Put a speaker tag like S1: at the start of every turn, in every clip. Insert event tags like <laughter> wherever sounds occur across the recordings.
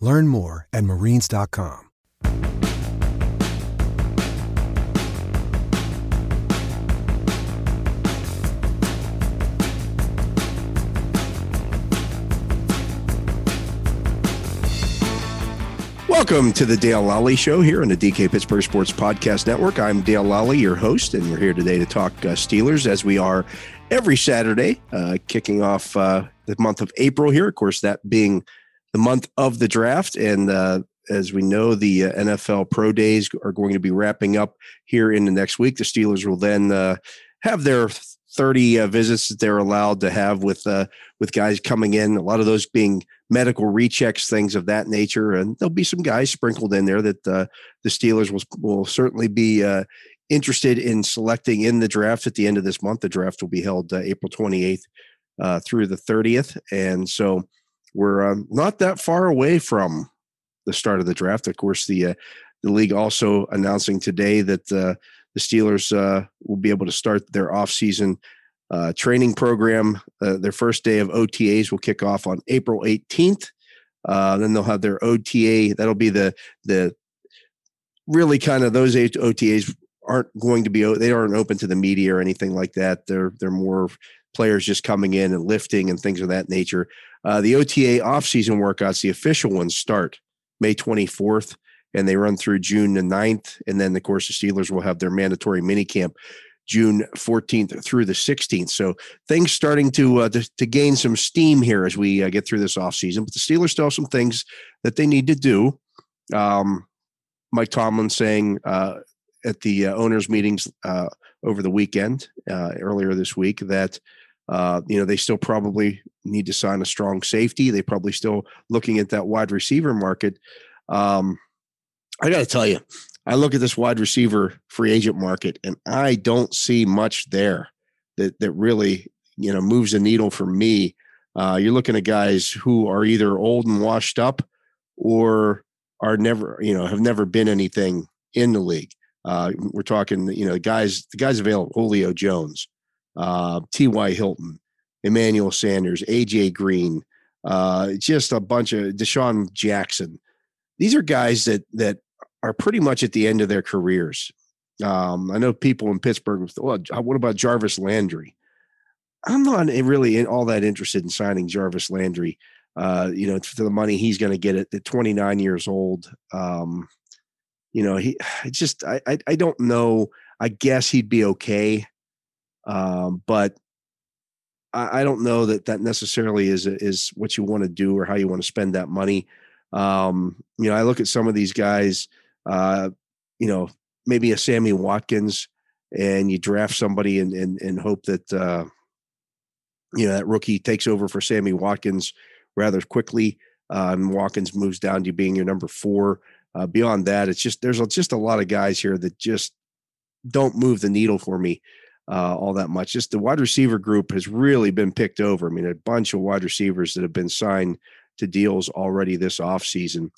S1: Learn more at marines.com.
S2: Welcome to the Dale Lolley Show here on the DK Pittsburgh Sports Podcast Network. I'm Dale Lolley, your host, and we're here today to talk uh, Steelers as we are every Saturday, uh, kicking off uh, the month of April here. Of course, that being the month of the draft. And uh, as we know, the uh, NFL Pro Days are going to be wrapping up here in the next week. The Steelers will then uh, have their 30 uh, visits that they're allowed to have with uh, with guys coming in. A lot of those being medical rechecks, things of that nature, and there'll be some guys sprinkled in there that uh, the Steelers will will certainly be interested in selecting in the draft at the end of this month. The draft will be held April 28th uh, through the 30th, and so we're um, not that far away from the start of the draft. Of course, the the league also announcing today that the Steelers uh, will be able to start their offseason uh, training program. Uh, their first day of OTAs will kick off on April 18th. Uh, then they'll have their OTA. That'll be the the really kind of those OTAs aren't going to be they aren't open to the media or anything like that. They're they're more players just coming in and lifting and things of that nature. Uh, the OTA offseason workouts, the official ones, start May 24th and they run through June the 9th. And then, of course, the Steelers will have their mandatory minicamp June 14th through the 16th. So things starting to uh, to, to, gain some steam here as we uh, get through this offseason. But the Steelers still have some things that they need to do. Um, Mike Tomlin saying uh, at the uh, owners' meetings uh, over the weekend, uh, earlier this week, that you know they still probably need to sign a strong safety. They probably still looking at that wide receiver market. Um, I got to tell you, I look at this wide receiver free agent market, and I don't see much there that that really you know moves the needle for me. Uh, you're looking at guys who are either old and washed up, or are never you know have never been anything in the league. Uh, we're talking you know guys the guys available: Julio Jones, uh, T.Y. Hilton, Emmanuel Sanders, A.J. Green, uh, just a bunch of DeSean Jackson. These are guys that that are pretty much at the end of their careers. Um, I know people in Pittsburgh. Well, what about Jarvis Landry? I'm not really all that interested in signing Jarvis Landry. Uh, you know, for the money he's going to get at, 29 years old. Um, you know, he <sighs> just I, I, I don't know. I guess he'd be okay, um, but I, I, don't know that that necessarily is is what you want to do or how you want to spend that money. Um, you know, I look at some of these guys uh, you know, maybe a Sammy Watkins, and you draft somebody and and, and hope that uh, you know that rookie takes over for Sammy Watkins rather quickly. Uh, and Watkins moves down to being your number four. Uh, beyond that, it's just there's just a lot of guys here that just don't move the needle for me uh, all that much. Just the wide receiver group has really been picked over. I mean, a bunch of wide receivers that have been signed to deals already this offseason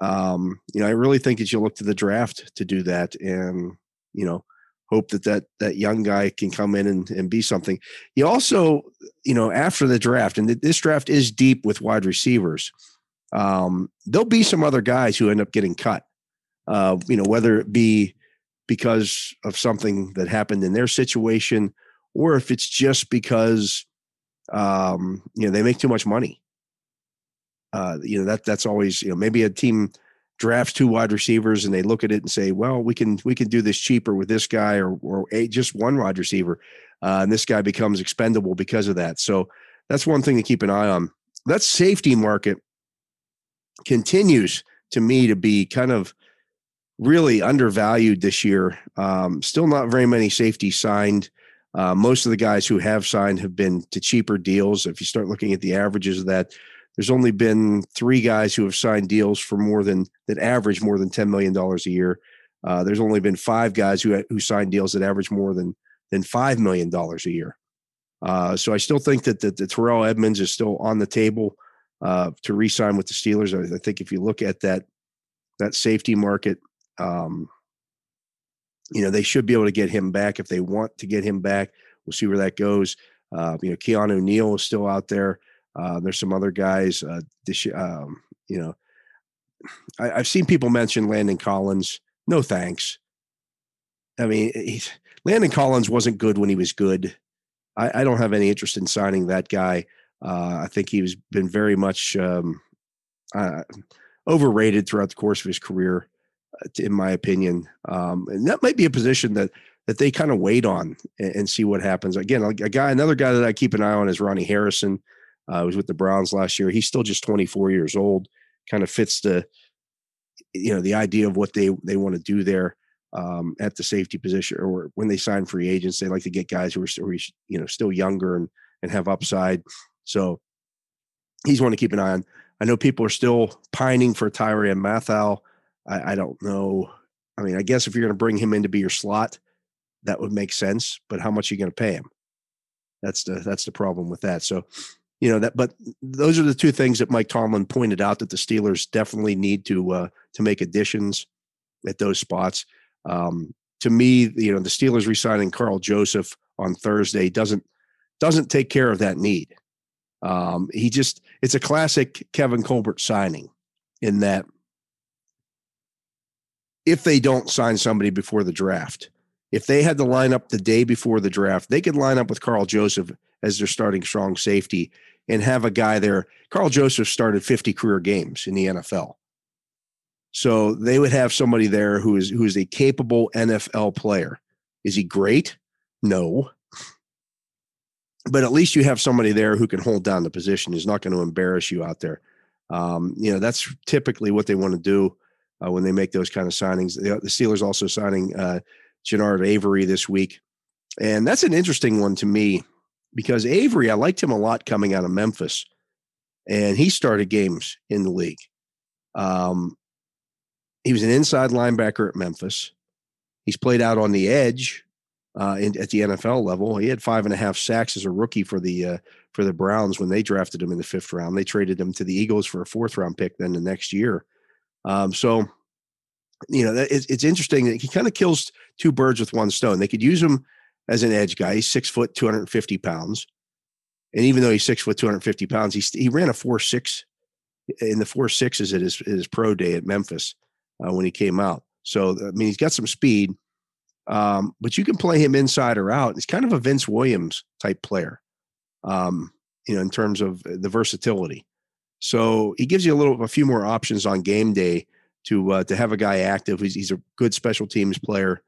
S2: um, you know, I really think that you look to the draft to do that, and you know, hope that that that young guy can come in and, and be something. You also, you know, after the draft, and this draft is deep with wide receivers. Um, there'll be some other guys who end up getting cut. Uh, you know, whether it be because of something that happened in their situation, or if it's just because um, you know they make too much money uh, you know that that's always you know maybe a team drafts two wide receivers and they look at it and say, well, we can we can do this cheaper with this guy or or a, just one wide receiver, uh, and this guy becomes expendable because of that. So that's one thing to keep an eye on. That safety market continues to me to be kind of really undervalued this year. Um, still not very many safeties signed. Uh, most of the guys who have signed have been to cheaper deals. If you start looking at the averages of that, there's only been three guys who have signed deals for more than that average more than ten million dollars a year. Uh, there's only been five guys who who signed deals that average more than than five million dollars a year. Uh, so I still think that the, the Terrell Edmunds is still on the table uh, to re-sign with the Steelers. I, I, think if you look at that that safety market, um, you know they should be able to get him back if they want to get him back. We'll see where that goes. Uh, you know, Keanu Neal is still out there. Uh, there's some other guys. Uh, this, um, you know, I, have seen people mention Landon Collins. No thanks. I mean, he's, Landon Collins wasn't good when he was good. I, I don't have any interest in signing that guy. Uh, I think he's been very much um, uh, overrated throughout the course of his career, in my opinion. Um, and that might be a position that that they kind of wait on and, and, see what happens. Again, a guy, another guy that I keep an eye on is Ronnie Harrison. Uh, was with the Browns last year. He's still just 24 years old. Kind of fits the, you know, the idea of what they they want to do there um, at the safety position, or when they sign free agents, they like to get guys who are still, you know, still younger and and have upside. So he's one to keep an eye on. I know people are still pining for Tyrann Mathieu. I, I don't know. I mean, I guess if you're going to bring him in to be your slot, that would make sense. But how much are you going to pay him? That's the that's the problem with that. So you know that but those are the two things that mike tomlin pointed out that the steelers definitely need to uh, to make additions at those spots um, to me you know the steelers resigning Karl joseph on thursday doesn't doesn't take care of that need um, he just it's a classic kevin colbert signing in that if they don't sign somebody before the draft if they had to line up the day before the draft they could line up with Karl joseph as their starting strong safety and have a guy there. Karl Joseph started 50 career games in the NFL. So they would have somebody there who is who is a capable NFL player. Is he great? No. But at least you have somebody there who can hold down the position. He's not going to embarrass you out there. Um, you know, that's typically what they want to do uh, when they make those kind of signings. The, Steelers also signing uh, Genard Avery this week. And that's an interesting one to me because Avery, I liked him a lot coming out of Memphis, and he started games in the league. Um, he was an inside linebacker at Memphis. He's played out on the edge uh, in, at the NFL level. He had five and a half sacks as a rookie for the uh, for the Browns when they drafted him in the fifth round. They traded him to the Eagles for a fourth round pick then the next year. Um, so, you know, it's, it's interesting that he kind of kills two birds with one stone. They could use him as an edge guy. He's six foot, 250 pounds. And even though he's six foot, 250 pounds, he, he ran a four six in the four sixes at his, his pro day at Memphis uh, when he came out. So, I mean, he's got some speed, um, but you can play him inside or out. He's kind of a Vince Williams type player, um, you know, in terms of the versatility. So he gives you a little, a few more options on game day to uh, to have a guy active. He's, he's a good special teams player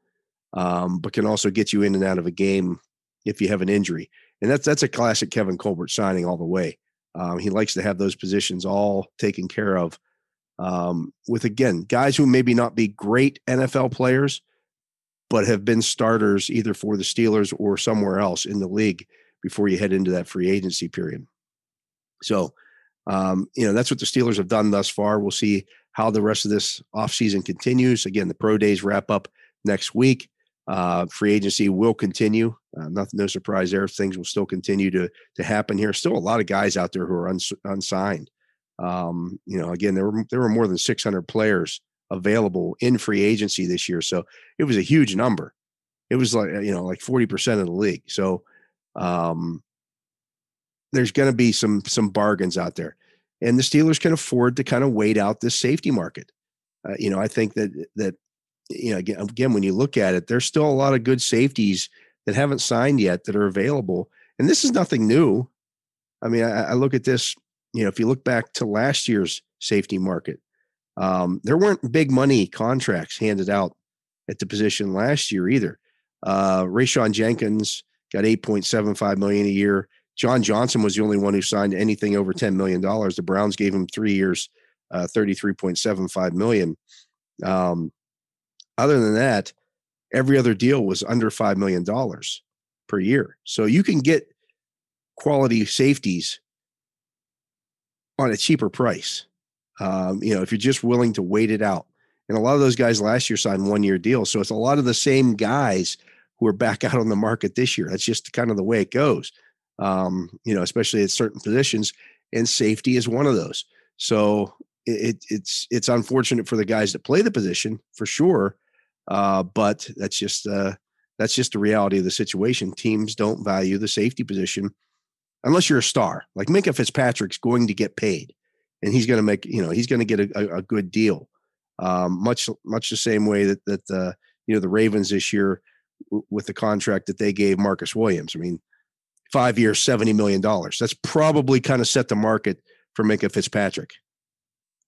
S2: um, but can also get you in and out of a game if you have an injury. And that's that's a classic Kevin Colbert signing all the way. Um, he likes to have those positions all taken care of. Um, with again guys who maybe not be great NFL players, but have been starters either for the Steelers or somewhere else in the league before you head into that free agency period. So, um, you know, that's what the Steelers have done thus far. We'll see how the rest of this offseason continues. Again, the pro days wrap up next week. Uh, free agency will continue. Uh, nothing, no surprise there. Things will still continue to to happen here. Still a lot of guys out there who are uns, unsigned. Um, you know, again, there were there were more than 600 players available in free agency this year, so it was a huge number. It was like you know like 40 percent of the league. So um, there's going to be some some bargains out there, and the Steelers can afford to kind of wait out this safety market. Uh, you know, I think that that you know, again, again, when you look at it, there's still a lot of good safeties that haven't signed yet that are available. And this is nothing new. I mean, I, I look at this, you know, if you look back to last year's safety market, Um, there weren't big money contracts handed out at the position last year either. Uh, Rayshawn Jenkins got 8.75 million a year. John Johnson was the only one who signed anything over $10 million. The Browns gave him three years, uh, 33.75 million. Um, other than that, every other deal was under $5 million per year. So you can get quality safeties on a cheaper price. Um, you know, if you're just willing to wait it out. And a lot of those guys last year signed one year deals. So it's a lot of the same guys who are back <laughs> out on the market this year. That's just kind of the way it goes, um, you know, especially at certain positions. And safety is one of those. So it, it's it's unfortunate for the guys that play the position for sure, uh, but that's just uh, that's just the reality of the situation. Teams don't value the safety position unless you're a star. Like Minkah Fitzpatrick's going to get paid, and he's going to make you know he's going to get a, a, a, good deal. Um, much much the same way that that uh, you know the Ravens this year w- with the contract that they gave Marcus Williams. I mean, five years, seventy million dollars. That's probably kind of set the market for Minkah Fitzpatrick.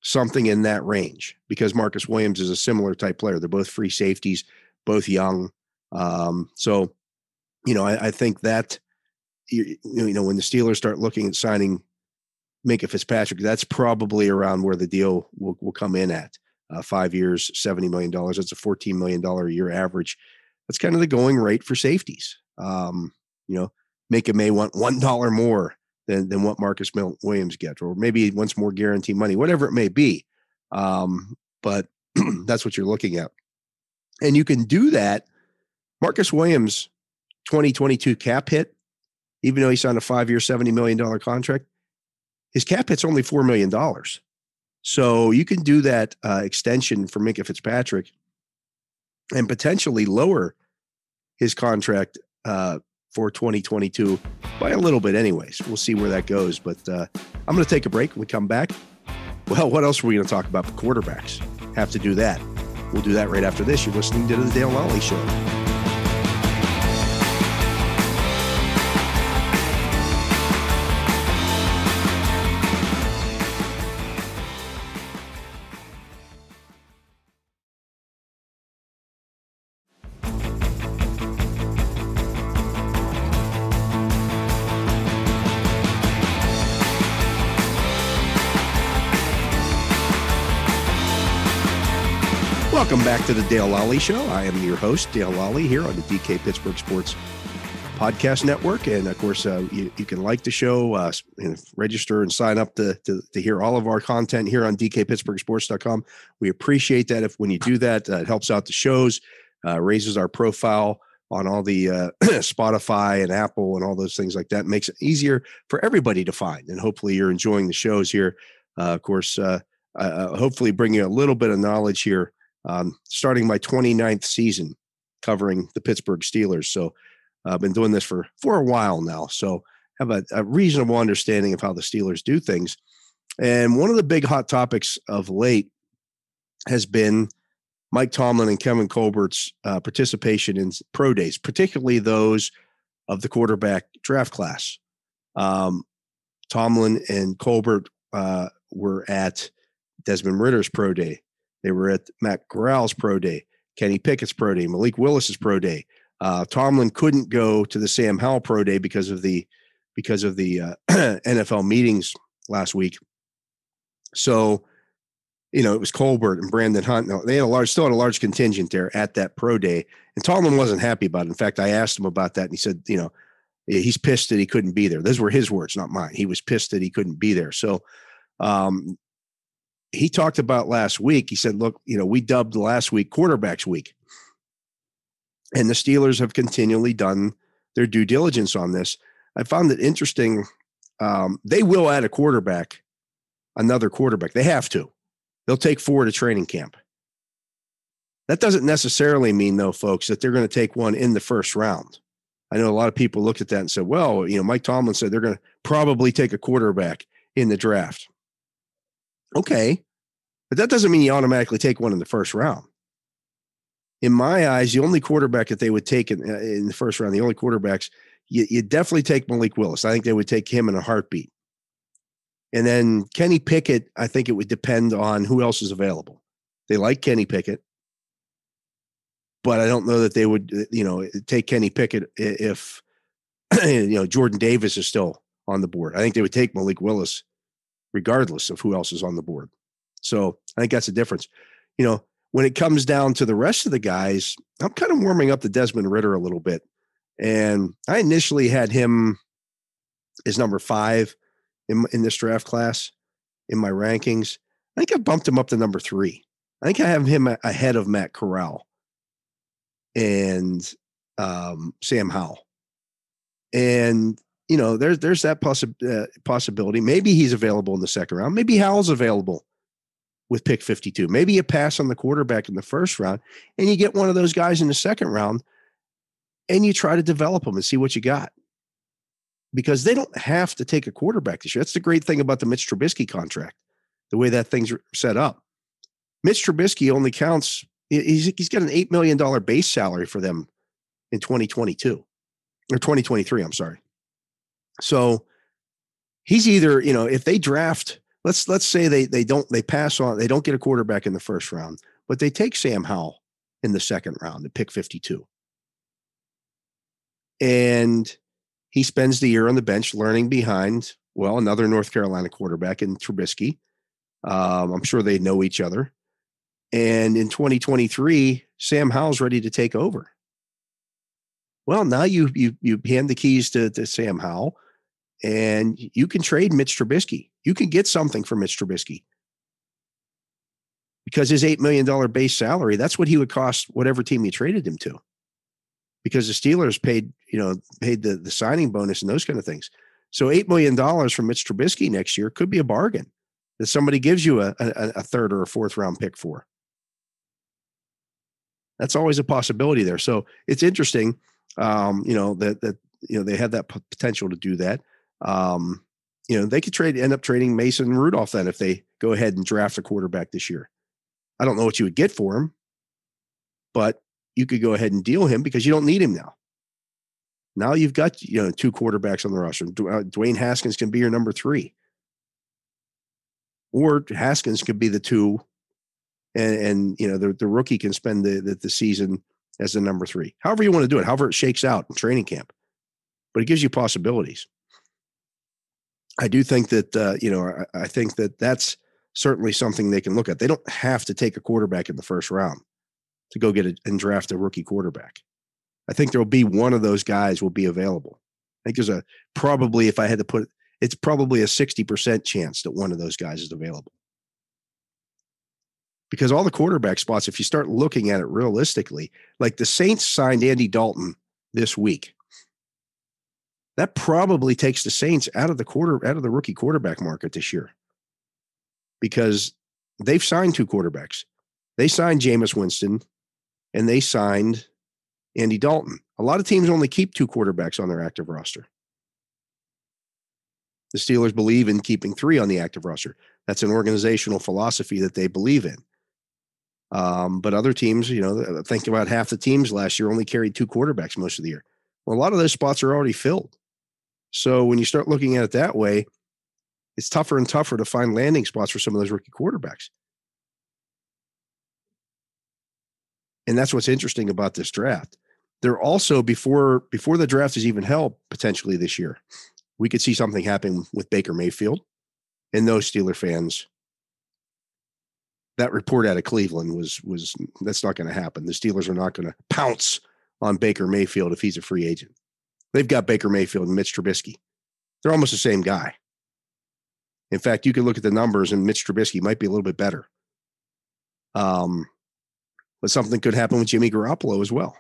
S2: Something in that range because Marcus Williams is a similar type player. They're both free safeties, both young. Um, so, you know, I, I think that you, you know when the Steelers start looking at signing Minkah Fitzpatrick, that's probably around where the deal will, will come in at. Uh, five years, $70 million. That's a $14 million a year average. That's kind of the going rate for safeties. Um, you know, Minkah may want $1 more than, than what Marcus Williams gets, or maybe he wants more guaranteed money, whatever it may be. Um, but <clears throat> that's what you're looking at. And you can do that. Marcus Williams, 2022 cap hit even though he signed a five year, $70 million contract, his cap hit's only $4 million. So you can do that uh, extension for Minkah Fitzpatrick and potentially lower his contract uh, for 2022 by a little bit, anyways. We'll see where that goes. But uh, I'm going to take a break. When we come back, well, what else are we going to talk about? The quarterbacks have to do that. We'll do that right after this. You're listening to the Dale Lolley Show. Welcome back to the Dale Lolley Show. I am your host, Dale Lolley, here on the DK Pittsburgh Sports Podcast Network. And of course, uh, you, you, can like the show, uh, and register, and sign up to, to, to, hear all of our content here on DKPittsburghSports.com. We appreciate that. If when you do that, uh, it helps out the shows, uh, raises our profile on all the uh, <clears throat> Spotify and Apple and all those things like that. Makes it easier for everybody to find. And hopefully, you're enjoying the shows here. Uh, of course, hopefully, bring you a little bit of knowledge here um, starting my 29th season covering the Pittsburgh Steelers. So I've been doing this for for a while now. So have a, a reasonable understanding of how the Steelers do things. And one of the big hot topics of late has been Mike Tomlin and Kevin Colbert's uh, participation in pro days, particularly those of the quarterback draft class. Um, Tomlin and Colbert uh, were at Desmond Ridder's pro day. They were at Matt Corral's pro day, Kenny Pickett's pro day, Malik Willis's pro day. Uh, Tomlin couldn't go to the Sam Howell pro day because of the because of the uh, <clears throat> NFL meetings last week. So, you know, it was Colbert and Brandon Hunt. They had a large, still had a large contingent there at that pro day, and Tomlin wasn't happy about it. In fact, I asked him about that, and he said, you know, he's pissed that he couldn't be there. Those were his words, not mine. He was pissed that he couldn't be there. So, um, he talked about last week. He said, look, you know, we dubbed last week quarterbacks week. And the Steelers have continually done their due diligence on this. I found it interesting. Um, they will add a quarterback, another quarterback. They have to. They'll take four to training camp. That doesn't necessarily mean, though, folks, that they're going to take one in the first round. I know a lot of people looked at that and said, well, you know, Mike Tomlin said they're going to probably take a quarterback in the draft. Okay. But that doesn't mean you automatically take one in the first round. In my eyes, the only quarterback that they would take in, uh, in the first round, the only quarterbacks, you, you definitely take Malik Willis. I think they would take him in a heartbeat. And then Kenny Pickett, I think it would depend on who else is available. They like Kenny Pickett, but I don't know that they would, you know, take Kenny Pickett if, <clears throat> you know, Jordan Davis is still on the board. I think they would take Malik Willis regardless of who else is on the board. So I think that's the difference. You know, when it comes down to the rest of the guys, I'm kind of warming up the Desmond Ridder a little bit. And I initially had him as number five in, in this draft class in my rankings. I think I bumped him up to number three. I think I have him ahead of Matt Corral and um, Sam Howell. And you know, there's there's that possi- uh, possibility. Maybe he's available in the second round. Maybe Howell's available with pick 52. Maybe you pass on the quarterback in the first round and you get one of those guys in the second round and you try to develop them and see what you got. Because they don't have to take a quarterback this year. That's the great thing about the Mitch Trubisky contract, the way that thing's are set up. Mitch Trubisky only counts, he's, he's got an $8 million base salary for them in 2022 or 2023. I'm sorry. So he's either, you know, if they draft, let's let's say they they don't they pass on, they don't get a quarterback in the first round, but they take Sam Howell in the second round at pick 52. And he spends the year on the bench learning behind, well, another North Carolina quarterback in Trubisky. Um, I'm sure they know each other. And in 2023, Sam Howell's ready to take over. Well, now you you you hand the keys to, to Sam Howell and you can trade Mitch Trubisky. You can get something for Mitch Trubisky because his $8 million base salary, that's what he would cost whatever team you traded him to. Because the Steelers paid, you know, paid the, the signing bonus and those kind of things. So $8 million from Mitch Trubisky next year could be a bargain that somebody gives you a, a, a third or a fourth round pick for. That's always a possibility there. So it's interesting, um, you know, that, that, you know, they have that potential to do that. Um, you know, they could trade end up trading Mason Rudolph then if they go ahead and draft a quarterback this year. I don't know what you would get for him, but you could go ahead and deal him because you don't need him now. Now you've got you know two quarterbacks on the roster. Uh, Dwayne Haskins can be your number three, or Haskins could be the two, and, and you know the, the rookie can spend the, the the season as the number three. However you want to do it, however it shakes out in training camp, but it gives you possibilities. I do think that uh, you know I, I, think that that's certainly something they can look at. They don't have to take a quarterback in the first round to go get a, and draft a rookie quarterback. I think there will be one of those guys will be available. I think there's a probably if I had to put it's probably a 60% chance that one of those guys is available. Because all the quarterback spots, if you start looking at it realistically, like the Saints signed Andy Dalton this week that probably takes the Saints out of the quarter out of the rookie quarterback market this year because they've signed two quarterbacks. They signed Jameis Winston and they signed Andy Dalton. A lot of teams only keep two quarterbacks on their active roster. The Steelers believe in keeping three on the active roster. That's an organizational philosophy that they believe in. Um, but other teams, you know, think about half the teams last year only carried two quarterbacks most of the year. Well, a lot of those spots are already filled. So when you start looking at it that way, it's tougher and tougher to find landing spots for some of those rookie quarterbacks. And that's what's interesting about this draft. They're also before before the draft is even held potentially this year, we could see something happen with Baker Mayfield and those Steeler fans. That report out of Cleveland was was that's not going to happen. The Steelers are not going to pounce on Baker Mayfield if he's a free agent. They've got Baker Mayfield and Mitch Trubisky. They're almost the same guy. In fact, you can look at the numbers, and Mitch Trubisky might be a little bit better. Um, but something could happen with Jimmy Garoppolo as well.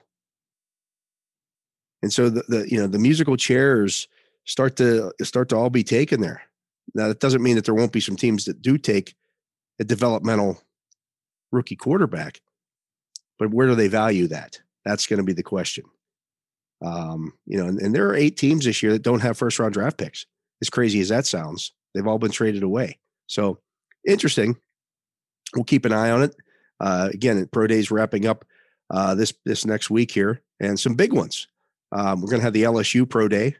S2: And so the, the you know the musical chairs start to start to all be taken there. Now that doesn't mean that there won't be some teams that do take a developmental rookie quarterback, but where do they value that? That's going to be the question. Um, you know, and, and there are eight teams this year that don't have first round draft picks. As crazy as that sounds, they've all been traded away. So interesting. We'll keep an eye on it. Uh, again, Pro Days wrapping up uh, this this next week here, and some big ones. Um, we're going to have the LSU Pro Day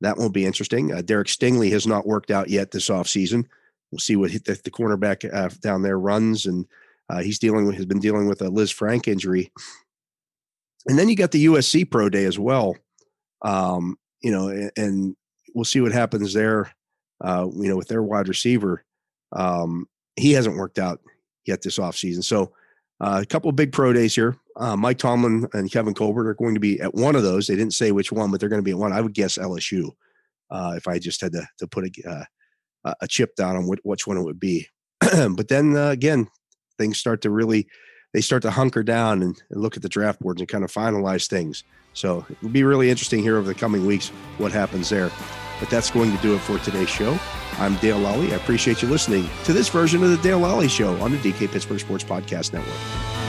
S2: that won't be interesting. Uh, Derek Stingley has not worked out yet this offseason. We'll see what the, the cornerback uh, down there runs, and uh, he's dealing with has been dealing with a Lisfranc injury. And then you got the USC Pro Day as well. Um, you know, and, we'll see what happens there. Uh, you know, with their wide receiver, um, he hasn't worked out yet this offseason. So uh, a couple of big pro days here. Uh, Mike Tomlin and Kevin Colbert are going to be at one of those. They didn't say which one, but they're going to be at one. I would guess LSU uh, if I just had to, to put a, uh, a chip down on which, which one it would be. <clears throat> but then uh, again, things start to really, they start to hunker down and, and look at the draft boards and kind of finalize things. So it will be really interesting here over the coming weeks what happens there. But that's going to do it for today's show. I'm Dale Lolley. I appreciate you listening to this version of the Dale Lolley Show on the DK Pittsburgh Sports Podcast Network.